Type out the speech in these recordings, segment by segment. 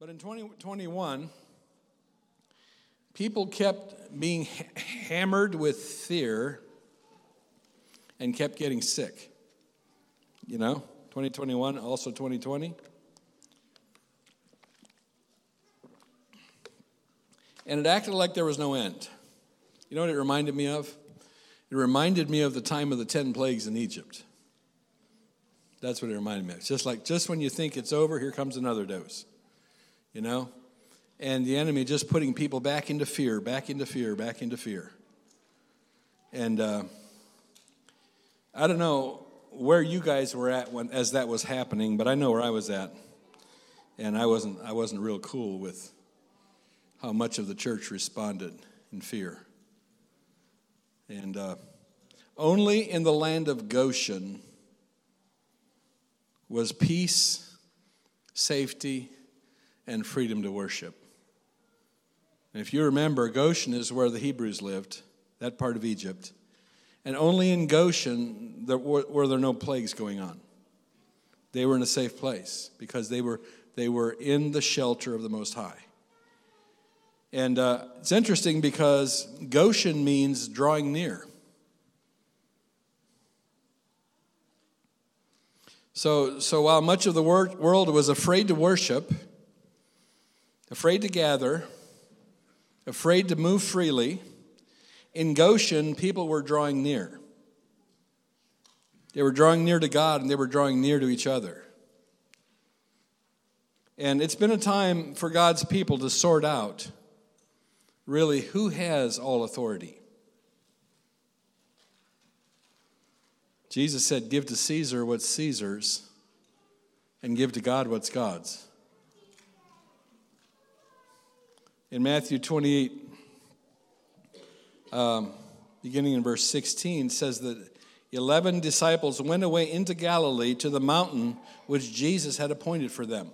But in 2021, people kept being hammered with fear and kept getting sick. You know, 2021, also 2020. And it acted like there was no end. You know what it reminded me of? It reminded me of the time of the 10 plagues in Egypt. That's what it reminded me of. It's just like, just when you think it's over, here comes another dose. You know? And the enemy just putting people back into fear, back into fear, back into fear. And uh, I don't know where you guys were at when, as that was happening, but I know where I was at. And I wasn't, I wasn't real cool with how much of the church responded in fear. And uh, only in the land of Goshen was peace, safety, and freedom to worship. And if you remember, Goshen is where the Hebrews lived, that part of Egypt. And only in Goshen were there no plagues going on. They were in a safe place because they were, they were in the shelter of the Most High. And uh, it's interesting because Goshen means drawing near. So, so while much of the world was afraid to worship, afraid to gather, afraid to move freely, in Goshen, people were drawing near. They were drawing near to God and they were drawing near to each other. And it's been a time for God's people to sort out really who has all authority. Jesus said, Give to Caesar what's Caesar's, and give to God what's God's. In Matthew 28, um, beginning in verse 16, says that 11 disciples went away into Galilee to the mountain which Jesus had appointed for them.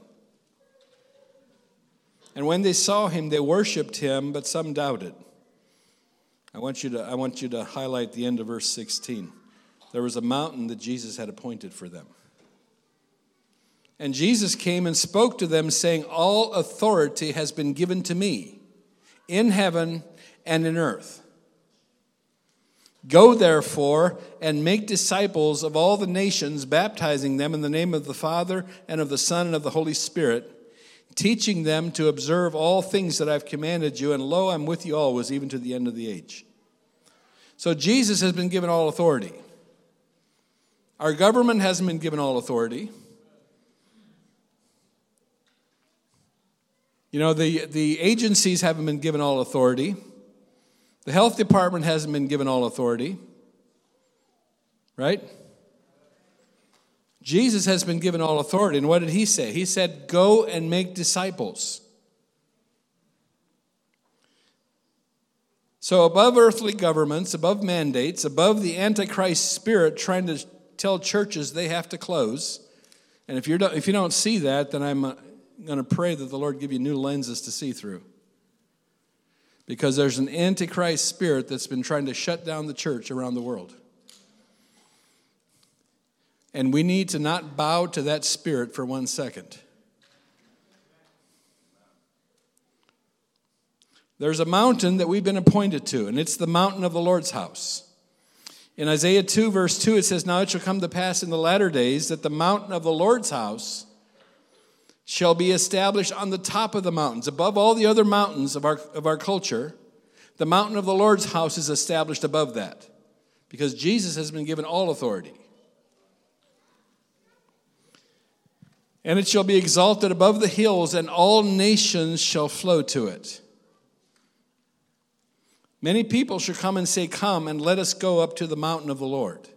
And when they saw him, they worshiped him, but some doubted. I want you to, I want you to highlight the end of verse 16. There was a mountain that Jesus had appointed for them. And Jesus came and spoke to them, saying, All authority has been given to me in heaven and in earth. Go therefore and make disciples of all the nations, baptizing them in the name of the Father and of the Son and of the Holy Spirit teaching them to observe all things that I've commanded you, and lo, I'm with you always, even to the end of the age. So Jesus has been given all authority. Our government hasn't been given all authority. You know, the, the agencies haven't been given all authority. The health department hasn't been given all authority. Right? Jesus has been given all authority. And what did he say? He said, Go and make disciples. So, above earthly governments, above mandates, above the Antichrist spirit trying to tell churches they have to close, and if, you're, if you don't see that, then I'm going to pray that the Lord give you new lenses to see through. Because there's an Antichrist spirit that's been trying to shut down the church around the world. And we need to not bow to that spirit for one second. There's a mountain that we've been appointed to, and it's the mountain of the Lord's house. In Isaiah 2, verse 2, it says, Now it shall come to pass in the latter days that the mountain of the Lord's house shall be established on the top of the mountains. Above all the other mountains of our, of our culture, the mountain of the Lord's house is established above that because Jesus has been given all authority. And it shall be exalted above the hills, and all nations shall flow to it. Many people shall come and say, Come, and let us go up to the mountain of the Lord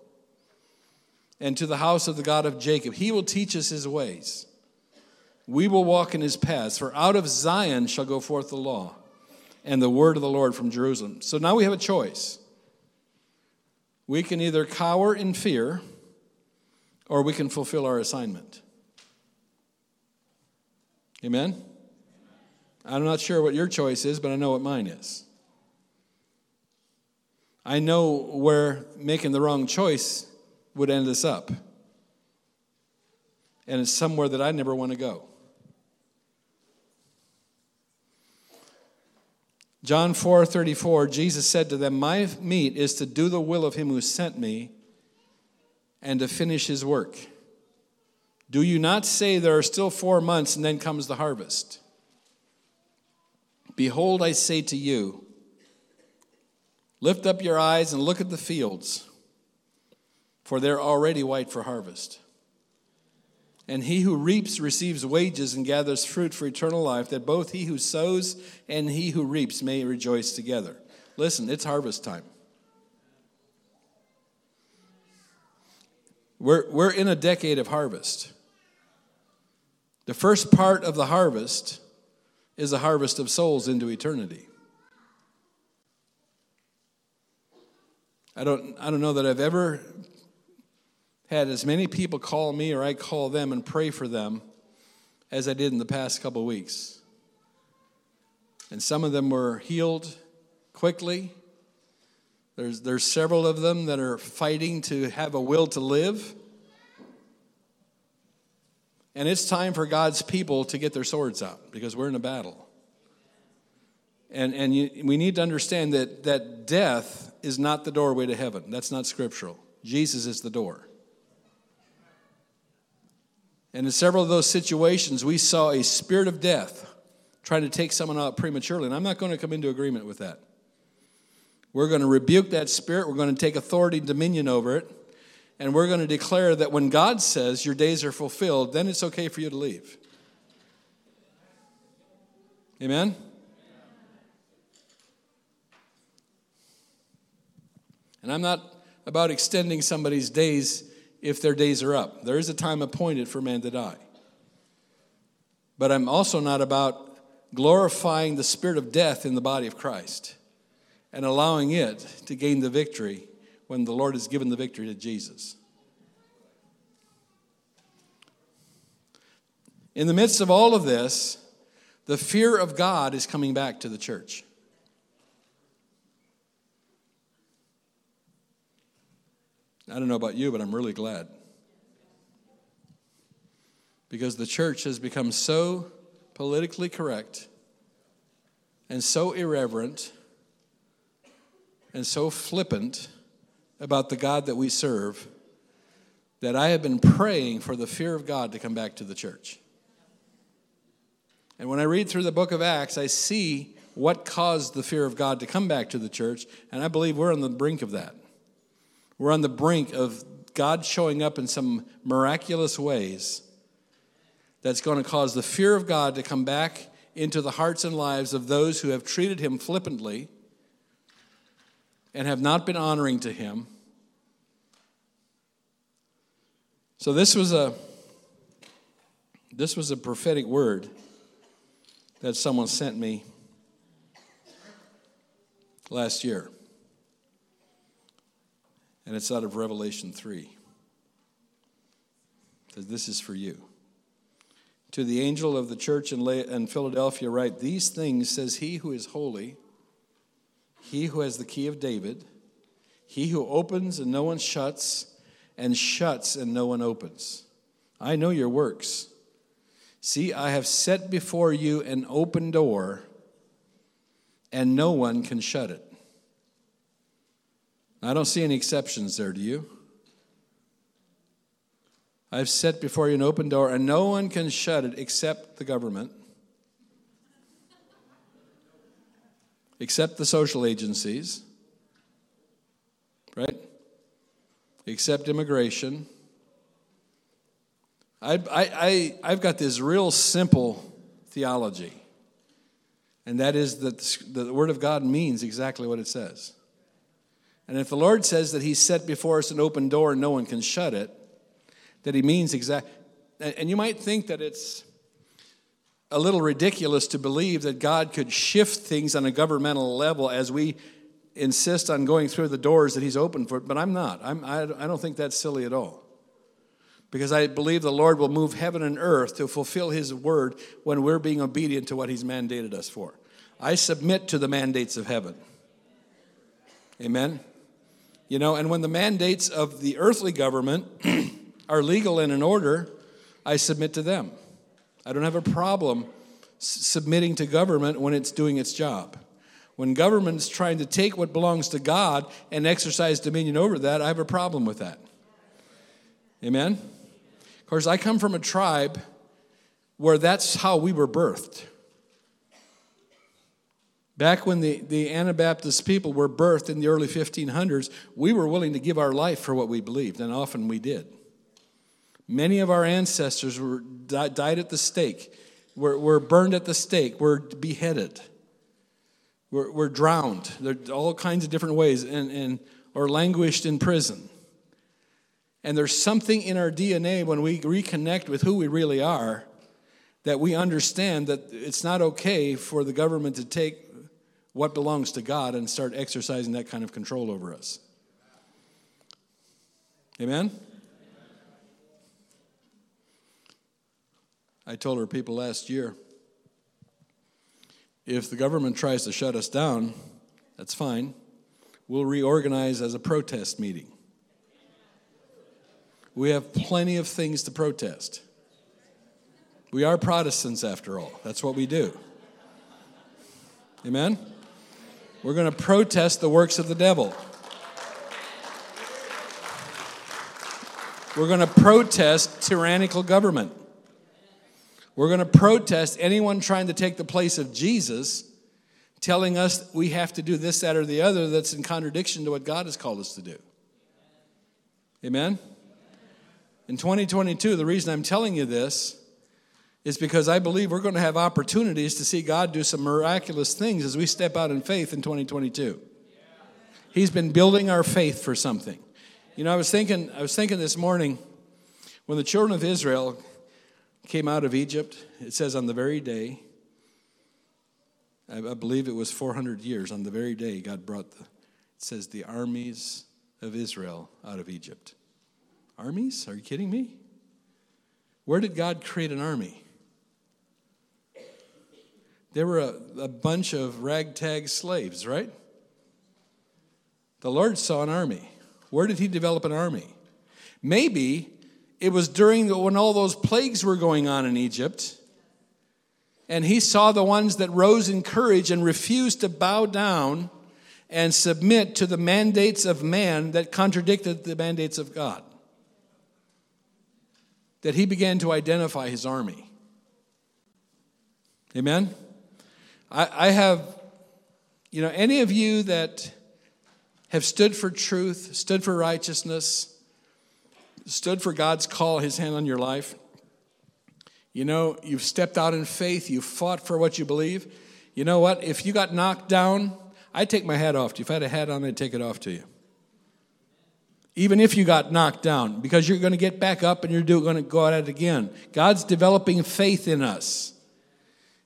and to the house of the God of Jacob. He will teach us his ways. We will walk in his paths, for out of Zion shall go forth the law and the word of the Lord from Jerusalem. So now we have a choice. We can either cower in fear or we can fulfill our assignment. Amen? I'm not sure what your choice is, but I know what mine is. I know where making the wrong choice would end us up. And it's somewhere that I never want to go. John 4 34, Jesus said to them, My meat is to do the will of him who sent me and to finish his work. Do you not say there are still four months and then comes the harvest? Behold, I say to you, lift up your eyes and look at the fields, for they're already white for harvest. And he who reaps receives wages and gathers fruit for eternal life, that both he who sows and he who reaps may rejoice together. Listen, it's harvest time. We're, we're in a decade of harvest. The first part of the harvest is a harvest of souls into eternity. I don't, I don't know that I've ever had as many people call me or I call them and pray for them as I did in the past couple weeks. And some of them were healed quickly. There's, there's several of them that are fighting to have a will to live. And it's time for God's people to get their swords out because we're in a battle. And, and you, we need to understand that, that death is not the doorway to heaven. That's not scriptural. Jesus is the door. And in several of those situations, we saw a spirit of death trying to take someone out prematurely. And I'm not going to come into agreement with that. We're going to rebuke that spirit. We're going to take authority and dominion over it. And we're going to declare that when God says your days are fulfilled, then it's okay for you to leave. Amen? And I'm not about extending somebody's days if their days are up. There is a time appointed for man to die. But I'm also not about glorifying the spirit of death in the body of Christ and allowing it to gain the victory when the Lord has given the victory to Jesus. In the midst of all of this, the fear of God is coming back to the church. I don't know about you, but I'm really glad. Because the church has become so politically correct and so irreverent and so flippant about the God that we serve that I have been praying for the fear of God to come back to the church. And when I read through the book of Acts, I see what caused the fear of God to come back to the church, and I believe we're on the brink of that. We're on the brink of God showing up in some miraculous ways that's going to cause the fear of God to come back into the hearts and lives of those who have treated him flippantly and have not been honoring to him. So this was a this was a prophetic word that someone sent me last year and it's out of Revelation 3. Says, This is for you. To the angel of the church in Philadelphia, write, These things says he who is holy, he who has the key of David, he who opens and no one shuts, and shuts and no one opens. I know your works. See, I have set before you an open door, and no one can shut it. I don't see any exceptions there, do you? I've set before you an open door, and no one can shut it except the government, except the social agencies, right? Except immigration. I, I, I, I've got this real simple theology, and that is that the Word of God means exactly what it says. And if the Lord says that He's set before us an open door and no one can shut it, that He means exact. And you might think that it's a little ridiculous to believe that God could shift things on a governmental level as we insist on going through the doors that He's opened for. But I'm not. I'm, I don't think that's silly at all. Because I believe the Lord will move heaven and earth to fulfill His word when we're being obedient to what He's mandated us for. I submit to the mandates of heaven. Amen. You know, and when the mandates of the earthly government are legal and in order, I submit to them. I don't have a problem submitting to government when it's doing its job. When government's trying to take what belongs to God and exercise dominion over that, I have a problem with that. Amen? Of course, I come from a tribe where that's how we were birthed. Back when the, the Anabaptist people were birthed in the early 1500s, we were willing to give our life for what we believed, and often we did. Many of our ancestors were, died at the stake, were, were burned at the stake, were beheaded, were, were drowned. There all kinds of different ways, and, and, or languished in prison. And there's something in our DNA when we reconnect with who we really are that we understand that it's not okay for the government to take what belongs to God and start exercising that kind of control over us. Amen? I told our people last year if the government tries to shut us down, that's fine. We'll reorganize as a protest meeting. We have plenty of things to protest. We are Protestants, after all. That's what we do. Amen? We're going to protest the works of the devil. We're going to protest tyrannical government. We're going to protest anyone trying to take the place of Jesus, telling us we have to do this, that, or the other that's in contradiction to what God has called us to do. Amen? In 2022, the reason I'm telling you this is because I believe we're going to have opportunities to see God do some miraculous things as we step out in faith in 2022. He's been building our faith for something. You know, I was thinking, I was thinking this morning when the children of Israel came out of Egypt, it says on the very day, I, I believe it was 400 years, on the very day God brought the, it says the armies of Israel out of Egypt. Armies? Are you kidding me? Where did God create an army? They were a, a bunch of ragtag slaves, right? The Lord saw an army. Where did He develop an army? Maybe it was during the, when all those plagues were going on in Egypt, and He saw the ones that rose in courage and refused to bow down and submit to the mandates of man that contradicted the mandates of God. That He began to identify His army. Amen? I, I have, you know, any of you that have stood for truth, stood for righteousness, stood for God's call, His hand on your life, you know, you've stepped out in faith, you've fought for what you believe. You know what? If you got knocked down, I'd take my hat off to you. If I had a hat on, I'd take it off to you. Even if you got knocked down, because you're going to get back up and you're going to go at it again. God's developing faith in us.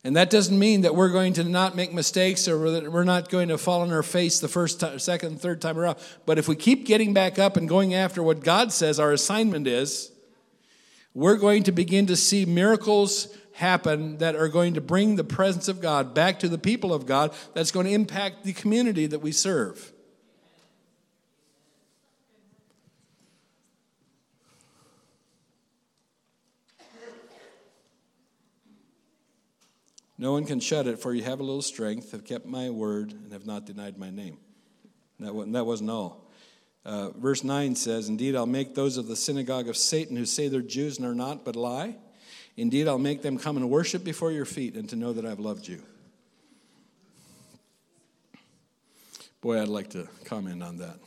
And that doesn't mean that we're going to not make mistakes or that we're not going to fall on our face the first, time, second, third time around. But if we keep getting back up and going after what God says our assignment is, we're going to begin to see miracles happen that are going to bring the presence of God back to the people of God that's going to impact the community that we serve. No one can shut it, for you have a little strength, have kept my word, and have not denied my name. That, wasn't, that wasn't all. Uh, verse 9 says, Indeed, I'll make those of the synagogue of Satan who say they're Jews and are not, but lie. Indeed, I'll make them come and worship before your feet and to know that I've loved you. Boy, I'd like to comment on that.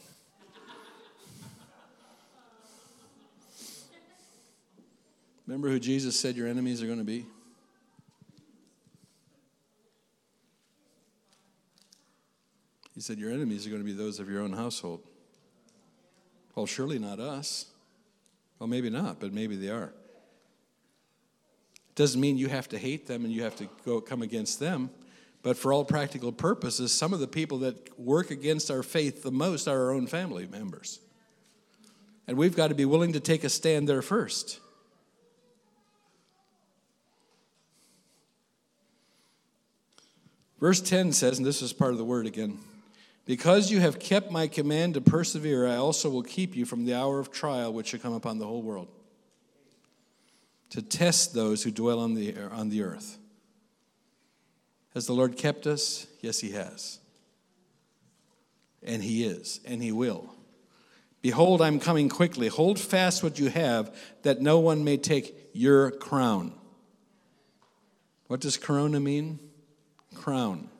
Remember who Jesus said your enemies are going to be? He said, Your enemies are going to be those of your own household. Well, surely not us. Well, maybe not, but maybe they are. It doesn't mean you have to hate them and you have to go come against them. But for all practical purposes, some of the people that work against our faith the most are our own family members. And we've got to be willing to take a stand there first. Verse 10 says, and this is part of the word again because you have kept my command to persevere, I also will keep you from the hour of trial which shall come upon the whole world, to test those who dwell on the, on the earth. Has the Lord kept us? Yes, He has. And He is, and He will. Behold, I'm coming quickly. Hold fast what you have, that no one may take your crown. What does corona mean? Crown.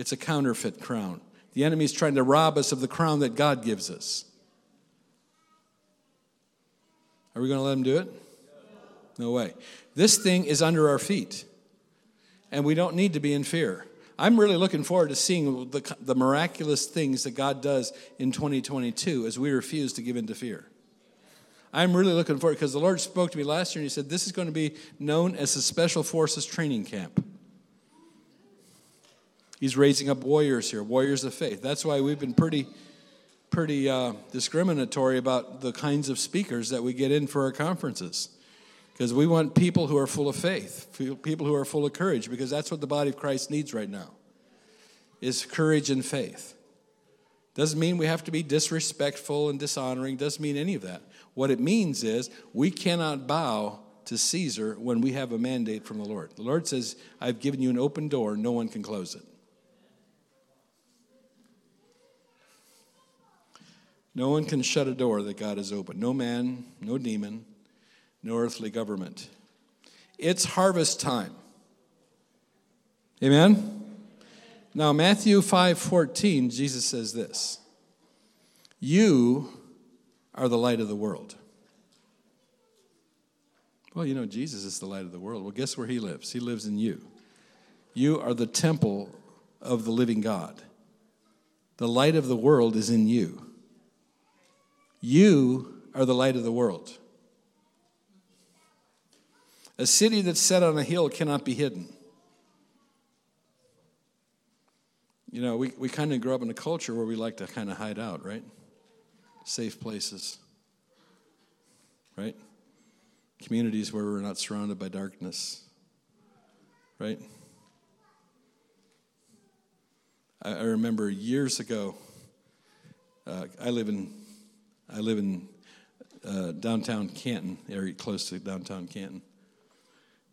It's a counterfeit crown. The enemy is trying to rob us of the crown that God gives us. Are we going to let him do it? No way. This thing is under our feet, and we don't need to be in fear. I'm really looking forward to seeing the, the miraculous things that God does in 2022 as we refuse to give in to fear. I'm really looking forward because the Lord spoke to me last year and He said, This is going to be known as the Special Forces Training Camp. He's raising up warriors here, warriors of faith. That's why we've been pretty, pretty uh, discriminatory about the kinds of speakers that we get in for our conferences. Because we want people who are full of faith, people who are full of courage, because that's what the body of Christ needs right now. Is courage and faith. Doesn't mean we have to be disrespectful and dishonoring, doesn't mean any of that. What it means is we cannot bow to Caesar when we have a mandate from the Lord. The Lord says, I've given you an open door, no one can close it. No one can shut a door that God has opened. No man, no demon, no earthly government. It's harvest time. Amen? Now, Matthew 5 14, Jesus says this You are the light of the world. Well, you know, Jesus is the light of the world. Well, guess where he lives? He lives in you. You are the temple of the living God. The light of the world is in you. You are the light of the world. A city that's set on a hill cannot be hidden. You know, we, we kind of grew up in a culture where we like to kind of hide out, right? Safe places, right? Communities where we're not surrounded by darkness, right? I, I remember years ago, uh, I live in, I live in uh, downtown Canton, area close to downtown Canton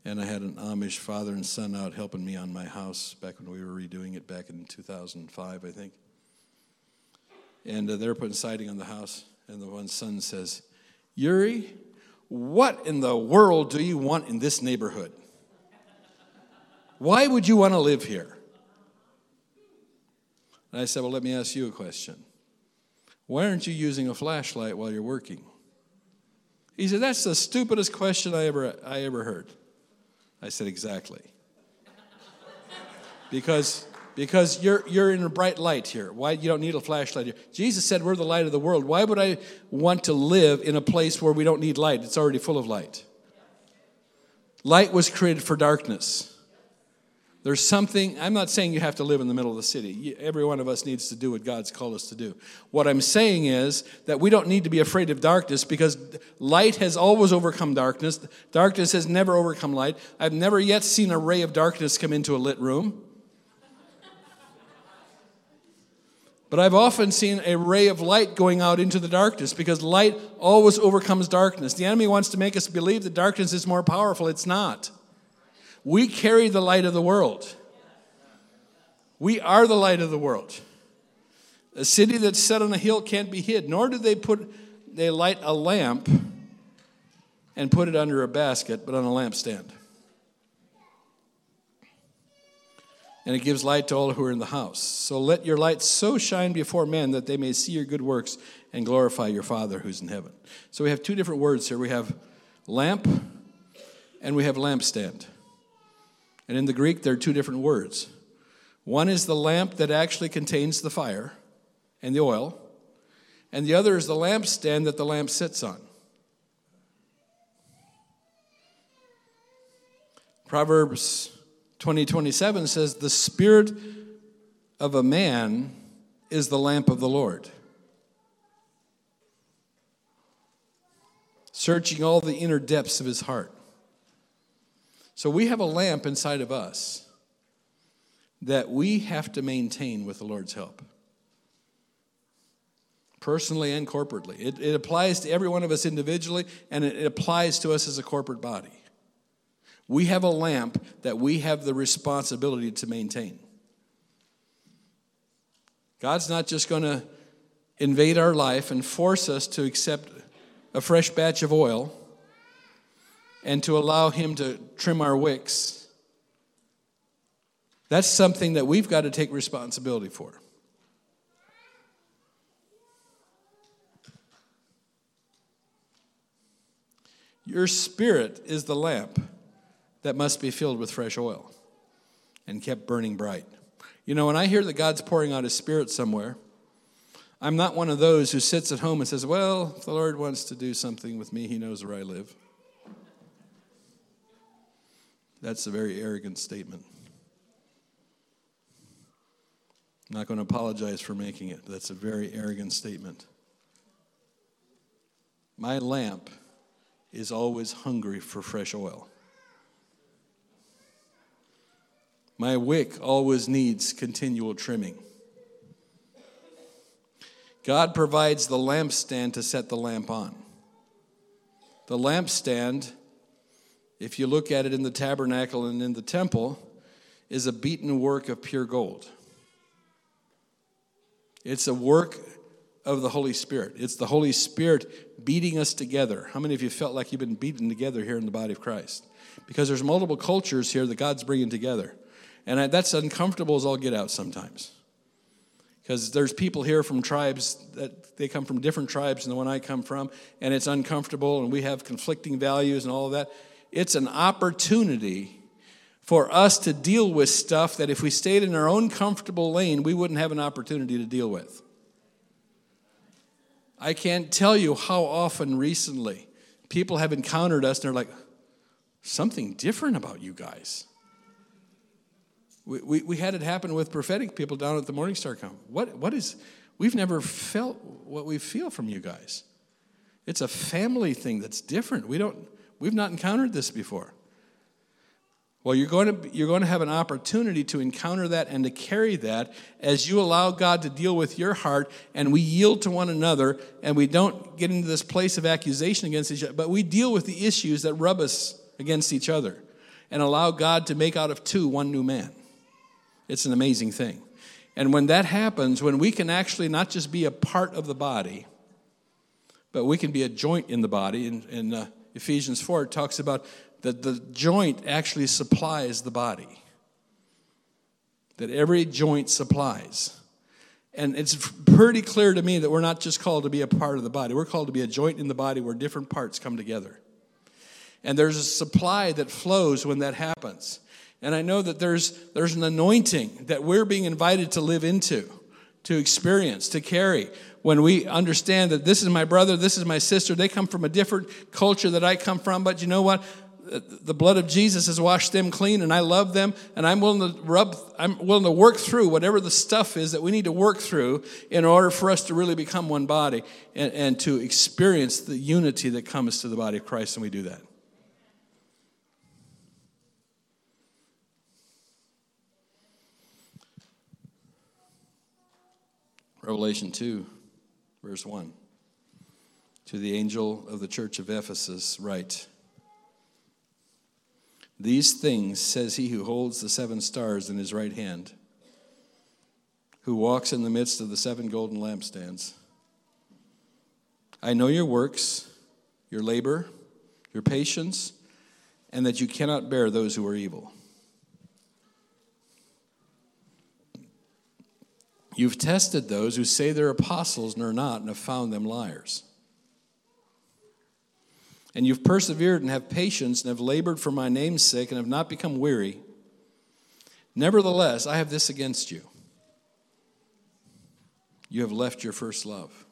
and I had an Amish father and son out helping me on my house back when we were redoing it back in 2005, I think. And uh, they were putting siding on the house, and the one son says, Yuri, what in the world do you want in this neighborhood? Why would you want to live here? And I said, Well, let me ask you a question. Why aren't you using a flashlight while you're working? He said, That's the stupidest question I ever, I ever heard. I said, Exactly. because because you're, you're in a bright light here. Why you don't need a flashlight here? Jesus said we're the light of the world. Why would I want to live in a place where we don't need light? It's already full of light. Light was created for darkness. There's something, I'm not saying you have to live in the middle of the city. Every one of us needs to do what God's called us to do. What I'm saying is that we don't need to be afraid of darkness because light has always overcome darkness. Darkness has never overcome light. I've never yet seen a ray of darkness come into a lit room. But I've often seen a ray of light going out into the darkness because light always overcomes darkness. The enemy wants to make us believe that darkness is more powerful. It's not. We carry the light of the world. We are the light of the world. A city that's set on a hill can't be hid, nor do they put they light a lamp and put it under a basket, but on a lampstand. And it gives light to all who are in the house. So let your light so shine before men that they may see your good works and glorify your Father who's in heaven. So we have two different words here. We have lamp and we have lampstand. And in the Greek, there are two different words. One is the lamp that actually contains the fire and the oil, and the other is the lampstand that the lamp sits on. Proverbs 20 27 says, The spirit of a man is the lamp of the Lord. Searching all the inner depths of his heart. So we have a lamp inside of us that we have to maintain with the Lord's help, personally and corporately. It, it applies to every one of us individually, and it, it applies to us as a corporate body. We have a lamp that we have the responsibility to maintain. God's not just going to invade our life and force us to accept a fresh batch of oil and to allow Him to trim our wicks. That's something that we've got to take responsibility for. Your spirit is the lamp that must be filled with fresh oil and kept burning bright. You know, when I hear that God's pouring out His Spirit somewhere, I'm not one of those who sits at home and says, Well, if the Lord wants to do something with me, He knows where I live. That's a very arrogant statement. I'm not going to apologize for making it. That's a very arrogant statement. My lamp is always hungry for fresh oil. My wick always needs continual trimming. God provides the lampstand to set the lamp on. The lampstand, if you look at it in the tabernacle and in the temple, is a beaten work of pure gold. It's a work of the Holy Spirit. It's the Holy Spirit beating us together. How many of you felt like you've been beaten together here in the body of Christ? Because there's multiple cultures here that God's bringing together. And that's uncomfortable as all get out sometimes. Because there's people here from tribes that they come from different tribes than the one I come from, and it's uncomfortable, and we have conflicting values and all of that. It's an opportunity for us to deal with stuff that if we stayed in our own comfortable lane, we wouldn't have an opportunity to deal with. I can't tell you how often recently people have encountered us and they're like, something different about you guys. We, we, we, had it happen with prophetic people down at the Morning Star Camp. What, what is, we've never felt what we feel from you guys. It's a family thing that's different. We don't, we've not encountered this before. Well, you're going, to, you're going to have an opportunity to encounter that and to carry that as you allow God to deal with your heart and we yield to one another and we don't get into this place of accusation against each other, but we deal with the issues that rub us against each other and allow God to make out of two one new man. It's an amazing thing. And when that happens, when we can actually not just be a part of the body, but we can be a joint in the body, and, in uh, Ephesians 4, it talks about that the joint actually supplies the body. That every joint supplies. And it's pretty clear to me that we're not just called to be a part of the body, we're called to be a joint in the body where different parts come together. And there's a supply that flows when that happens. And I know that there's, there's an anointing that we're being invited to live into, to experience, to carry. When we understand that this is my brother, this is my sister, they come from a different culture that I come from, but you know what? The blood of Jesus has washed them clean, and I love them, and I'm willing to rub, I'm willing to work through whatever the stuff is that we need to work through in order for us to really become one body and, and to experience the unity that comes to the body of Christ, and we do that. Revelation 2, verse 1. To the angel of the church of Ephesus, write These things says he who holds the seven stars in his right hand, who walks in the midst of the seven golden lampstands. I know your works, your labor, your patience, and that you cannot bear those who are evil. You've tested those who say they're apostles and are not, and have found them liars. And you've persevered and have patience and have labored for my name's sake and have not become weary. Nevertheless, I have this against you. You have left your first love.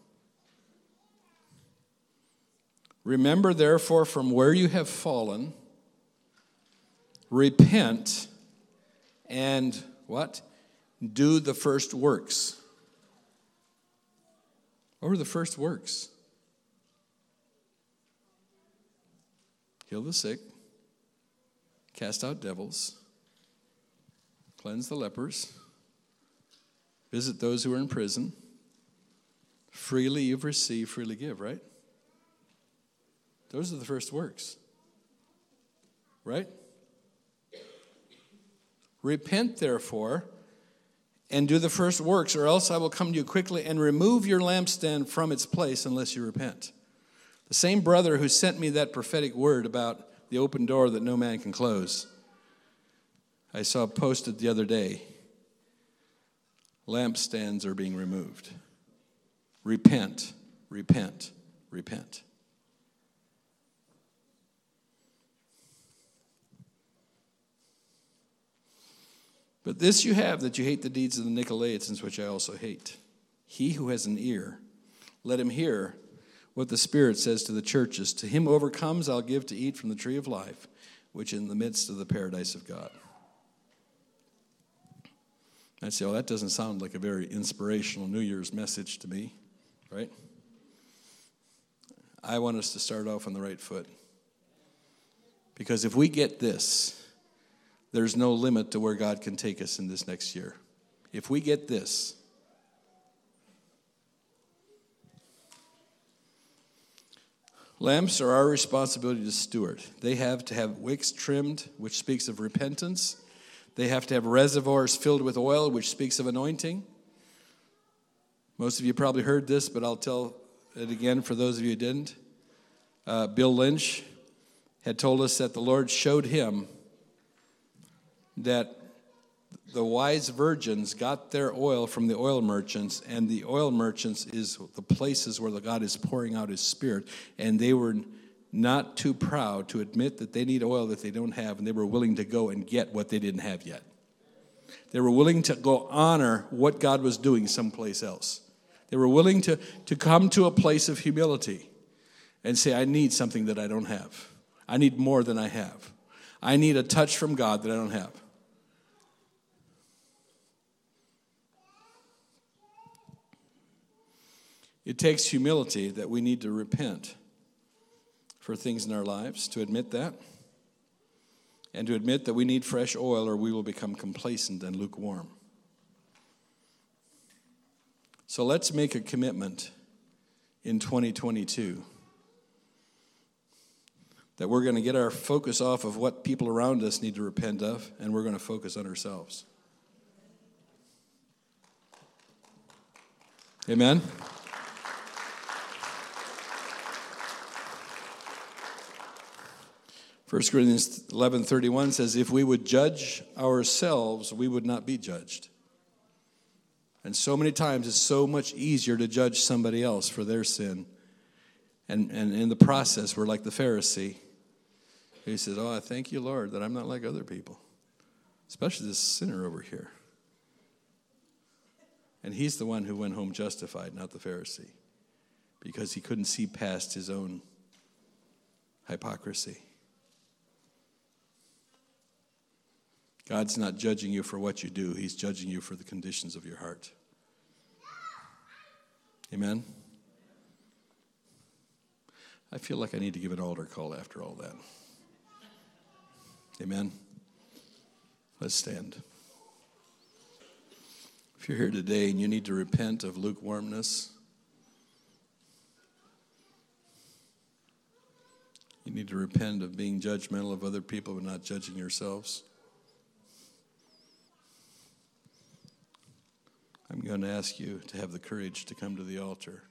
Remember, therefore, from where you have fallen, repent and what? Do the first works. What were the first works? Heal the sick, cast out devils, cleanse the lepers, visit those who are in prison. Freely you've received, freely give, right? Those are the first works. Right? Repent, therefore, and do the first works, or else I will come to you quickly and remove your lampstand from its place unless you repent. The same brother who sent me that prophetic word about the open door that no man can close, I saw posted the other day lampstands are being removed. Repent, repent, repent. But this you have that you hate the deeds of the Nicolaitans, which I also hate. He who has an ear, let him hear what the Spirit says to the churches. To him overcomes, I'll give to eat from the tree of life, which in the midst of the paradise of God. I say, oh, that doesn't sound like a very inspirational New Year's message to me, right? I want us to start off on the right foot. Because if we get this, there's no limit to where God can take us in this next year. If we get this, lamps are our responsibility to steward. They have to have wicks trimmed, which speaks of repentance. They have to have reservoirs filled with oil, which speaks of anointing. Most of you probably heard this, but I'll tell it again for those of you who didn't. Uh, Bill Lynch had told us that the Lord showed him that the wise virgins got their oil from the oil merchants, and the oil merchants is the places where the God is pouring out his spirit, and they were not too proud to admit that they need oil that they don't have, and they were willing to go and get what they didn't have yet. They were willing to go honor what God was doing someplace else. They were willing to, to come to a place of humility and say, I need something that I don't have. I need more than I have. I need a touch from God that I don't have. It takes humility that we need to repent for things in our lives, to admit that, and to admit that we need fresh oil or we will become complacent and lukewarm. So let's make a commitment in 2022 that we're going to get our focus off of what people around us need to repent of, and we're going to focus on ourselves. Amen? 1 Corinthians 11:31 says if we would judge ourselves we would not be judged. And so many times it's so much easier to judge somebody else for their sin. And, and in the process, we're like the Pharisee. He says, Oh, I thank you, Lord, that I'm not like other people, especially this sinner over here. And he's the one who went home justified, not the Pharisee, because he couldn't see past his own hypocrisy. God's not judging you for what you do, He's judging you for the conditions of your heart. Amen? I feel like I need to give an altar call after all that. Amen? Let's stand. If you're here today and you need to repent of lukewarmness, you need to repent of being judgmental of other people but not judging yourselves. I'm going to ask you to have the courage to come to the altar.